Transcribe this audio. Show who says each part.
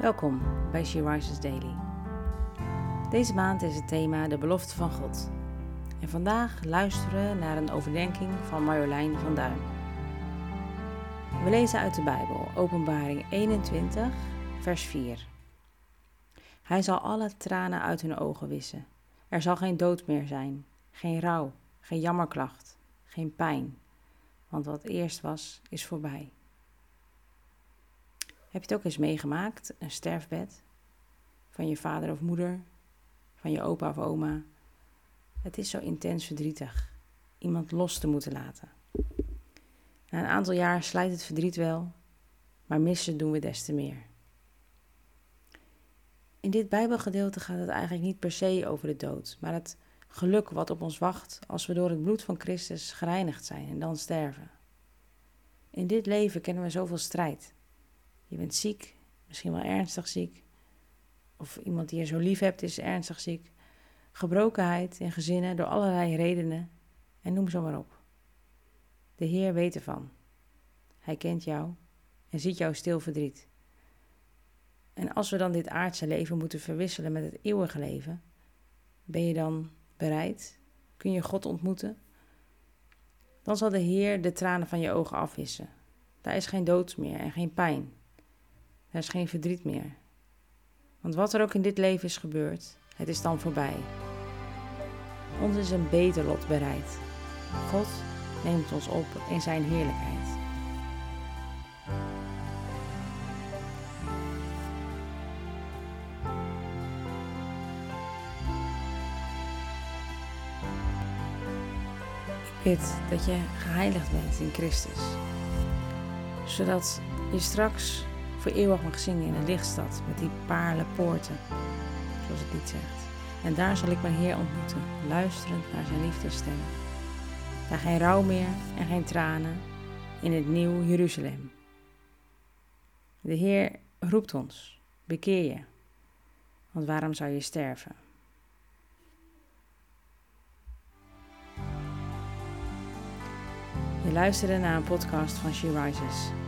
Speaker 1: Welkom bij She Rises Daily. Deze maand is het thema de belofte van God. En vandaag luisteren we naar een overdenking van Marjolein van Duin. We lezen uit de Bijbel, Openbaring 21, vers 4. Hij zal alle tranen uit hun ogen wissen. Er zal geen dood meer zijn, geen rouw, geen jammerklacht, geen pijn. Want wat eerst was, is voorbij. Heb je het ook eens meegemaakt, een sterfbed? Van je vader of moeder, van je opa of oma. Het is zo intens verdrietig, iemand los te moeten laten. Na een aantal jaar slijt het verdriet wel, maar missen doen we des te meer. In dit Bijbelgedeelte gaat het eigenlijk niet per se over de dood, maar het geluk wat op ons wacht als we door het bloed van Christus gereinigd zijn en dan sterven. In dit leven kennen we zoveel strijd. Je bent ziek, misschien wel ernstig ziek. Of iemand die je zo lief hebt is ernstig ziek. Gebrokenheid in gezinnen door allerlei redenen. En noem zo maar op. De Heer weet ervan. Hij kent jou en ziet jouw stil verdriet. En als we dan dit aardse leven moeten verwisselen met het eeuwige leven, ben je dan bereid? Kun je God ontmoeten? Dan zal de Heer de tranen van je ogen afwissen. Daar is geen dood meer en geen pijn. Is geen verdriet meer. Want wat er ook in dit leven is gebeurd, het is dan voorbij. Ons is een beter lot bereid. God neemt ons op in zijn heerlijkheid. Dat je geheiligd bent in Christus, zodat je straks voor eeuwig mag zingen in een lichtstad met die paarle poorten, zoals het lied zegt. En daar zal ik mijn Heer ontmoeten, luisterend naar zijn liefdesstem. Daar geen rouw meer en geen tranen in het nieuw Jeruzalem. De Heer roept ons, bekeer je, want waarom zou je sterven? Je luisterde naar een podcast van She Rises.